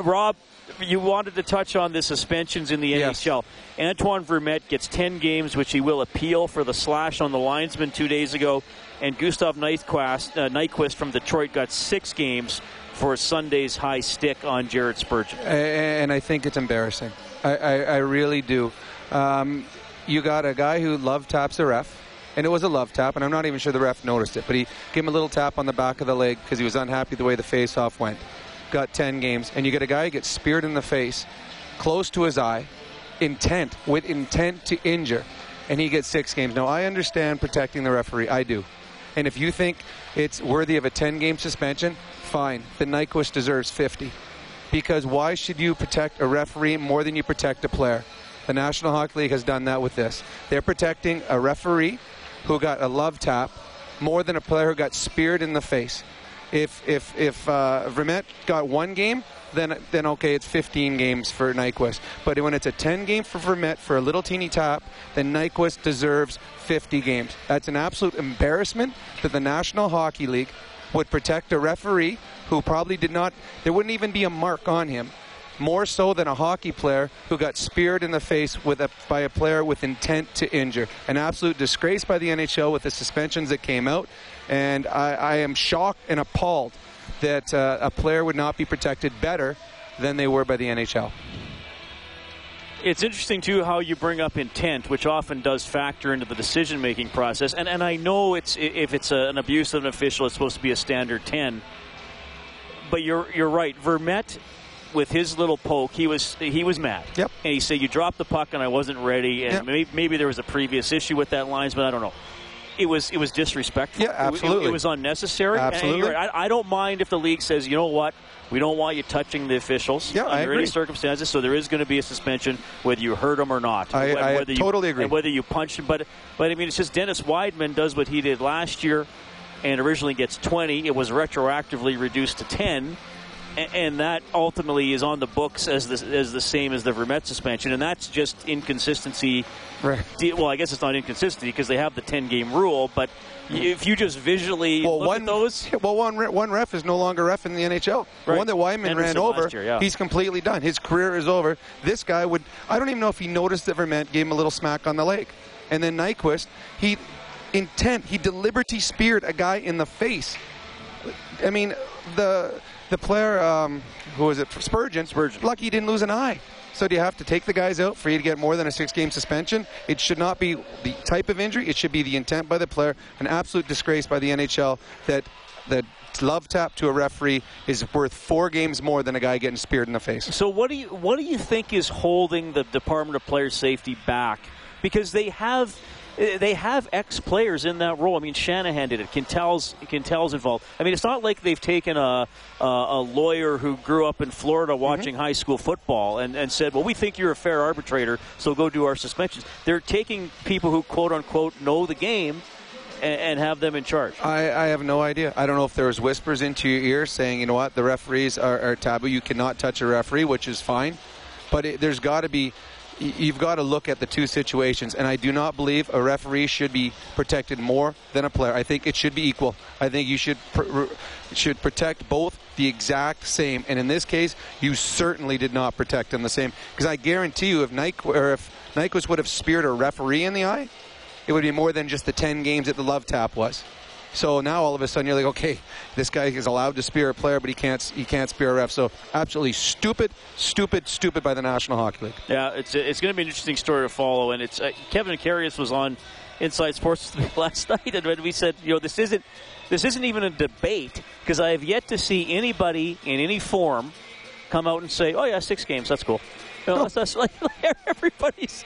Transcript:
Rob, you wanted to touch on the suspensions in the Yes. NHL. Antoine Vermette gets 10 games, which he will appeal for the slash on the linesman two days ago. And Gustav Nyquist, uh, Nyquist from Detroit got six games for Sunday's high stick on Jared Spurgeon. And I think it's embarrassing. I, I, I really do. Um, you got a guy who love taps a ref, and it was a love tap, and I'm not even sure the ref noticed it, but he gave him a little tap on the back of the leg because he was unhappy the way the face-off went. Got 10 games, and you get a guy who gets speared in the face, close to his eye, intent with intent to injure, and he gets six games. Now I understand protecting the referee. I do. And if you think it's worthy of a 10 game suspension, fine. The Nyquist deserves 50. Because why should you protect a referee more than you protect a player? The National Hockey League has done that with this. They're protecting a referee who got a love tap more than a player who got speared in the face. If if if uh, Vermette got one game, then then okay, it's 15 games for Nyquist. But when it's a 10 game for Vermette for a little teeny tap, then Nyquist deserves 50 games. That's an absolute embarrassment that the National Hockey League would protect a referee who probably did not. There wouldn't even be a mark on him. More so than a hockey player who got speared in the face with a, by a player with intent to injure. An absolute disgrace by the NHL with the suspensions that came out. And I, I am shocked and appalled that uh, a player would not be protected better than they were by the NHL. It's interesting too how you bring up intent, which often does factor into the decision-making process. And and I know it's if it's a, an abuse of an official, it's supposed to be a standard ten. But you're you're right. Vermette, with his little poke, he was he was mad. Yep. And he said, "You dropped the puck, and I wasn't ready." And Yep. maybe, maybe there was a previous issue with that linesman. I don't know. It was it was disrespectful. Yeah, It- it- absolutely. It, was unnecessary. Absolutely. right. I, I don't mind if the league says, "You know what." We don't want you touching the officials Yeah, under any circumstances. So there is going to be a suspension whether you hurt them or not. I- I whether you, totally agree. And whether you punch him, but but I mean, it's just Dennis Wideman does what he did last year, and originally gets 20. It was retroactively reduced to 10, a- and that ultimately is on the books as the as the same as the Vermette suspension, and that's just inconsistency. Right. Well, I guess it's not inconsistency because they have the 10 game rule, but mm-hmm. if you just visually Well, look one at those, Well, one one ref is no longer ref in the NHL. The Right. one that Wideman Henderson ran over, year, yeah. he's completely done. His career is over. This guy would. I don't even know if he noticed that Vermette gave him a little smack on the leg, and then Nyquist, he intent, he deliberately speared a guy in the face. I mean, the the player um, who was it? Spurgeon. Spurgeon. Lucky he didn't lose an eye. So do you have to take the guys out for you to get more than a six-game suspension? It should not be the type of injury. It should be the intent by the player. An absolute disgrace by the NHL that that love tap to a referee is worth four games more than a guy getting speared in the face. So what do you what do you think is holding the Department of Player Safety back? Because they have Uh, they have ex players in that role. I mean, Shanahan did it. Quintal's involved. I mean, it's not like they've taken a a, a lawyer who grew up in Florida mm-hmm. watching high school football and, and said, "Well, we think you're a fair arbitrator, so go do our suspensions." They're taking people who quote unquote know the game and, and have them in charge. I, I have no idea. I don't know if there was whispers into your ear saying, you know what, the referees are, are taboo. You cannot touch a referee, which is fine. But it, there's got to be, you've got to look at the two situations. And I do not believe a referee should be protected more than a player. I think it should be equal. I think you should pr- should protect both the exact same. And in this case, you certainly did not protect them the same. Because I guarantee you, if Nyqu- or if Nyquist would have speared a referee in the eye, it would be more than just the 10 games that the love tap was. So now all of a sudden you're like, okay, this guy is allowed to spear a player, but he can't he can't spear a ref. So absolutely stupid, stupid, stupid by the National Hockey League. Yeah, it's it's going to be an interesting story to follow, and it's uh, Kevin Carius was on Inside Sports last night, and when we said, you know, this isn't this isn't even a debate because I have yet to see anybody in any form come out and say, oh yeah, six games, that's cool. You know, No. that's, that's like everybody's